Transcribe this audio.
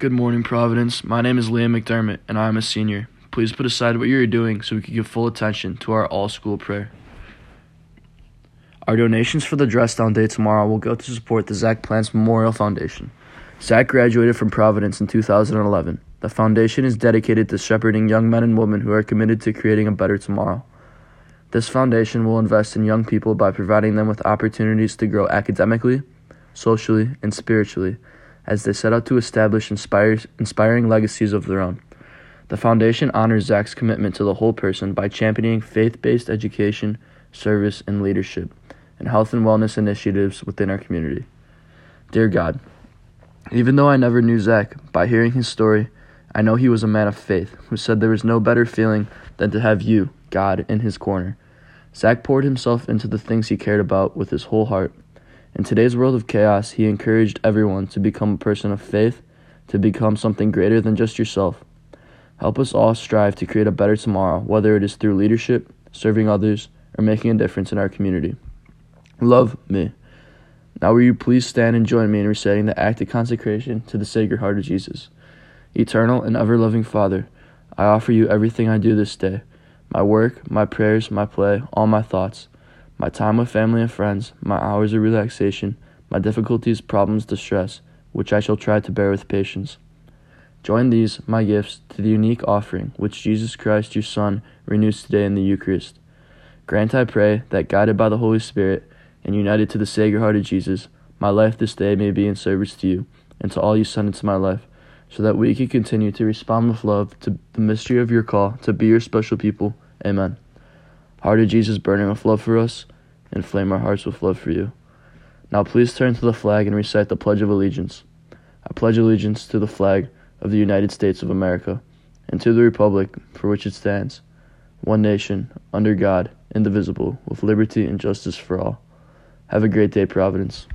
Good morning, Providence. My name is Liam McDermott, and I am a senior. Please put aside what you are doing so we can give full attention to our all school prayer. Our donations for the Dress Down Day tomorrow will go to support the Zach Plants Memorial Foundation. Zach graduated from Providence in 2011. The foundation is dedicated to shepherding young men and women who are committed to creating a better tomorrow. This foundation will invest in young people by providing them with opportunities to grow academically, socially, and spiritually as they set out to establish inspiring legacies of their own. The foundation honors Zach's commitment to the whole person by championing faith based education, service, and leadership, and health and wellness initiatives within our community. Dear God, even though I never knew Zach, by hearing his story, I know he was a man of faith who said there was no better feeling than to have you, God, in his corner. Zach poured himself into the things he cared about with his whole heart in today's world of chaos, he encouraged everyone to become a person of faith, to become something greater than just yourself. Help us all strive to create a better tomorrow, whether it is through leadership, serving others, or making a difference in our community. Love me. Now, will you please stand and join me in reciting the act of consecration to the Sacred Heart of Jesus? Eternal and ever loving Father, I offer you everything I do this day my work, my prayers, my play, all my thoughts my time with family and friends, my hours of relaxation, my difficulties, problems, distress, which I shall try to bear with patience. Join these, my gifts, to the unique offering which Jesus Christ, your Son, renews today in the Eucharist. Grant, I pray, that guided by the Holy Spirit and united to the Sacred Heart of Jesus, my life this day may be in service to you and to all you send into my life, so that we can continue to respond with love to the mystery of your call to be your special people. Amen. Heart of Jesus burning with love for us, inflame our hearts with love for you. Now please turn to the flag and recite the Pledge of Allegiance. I pledge allegiance to the flag of the United States of America and to the republic for which it stands, one nation, under God, indivisible, with liberty and justice for all. Have a great day, Providence.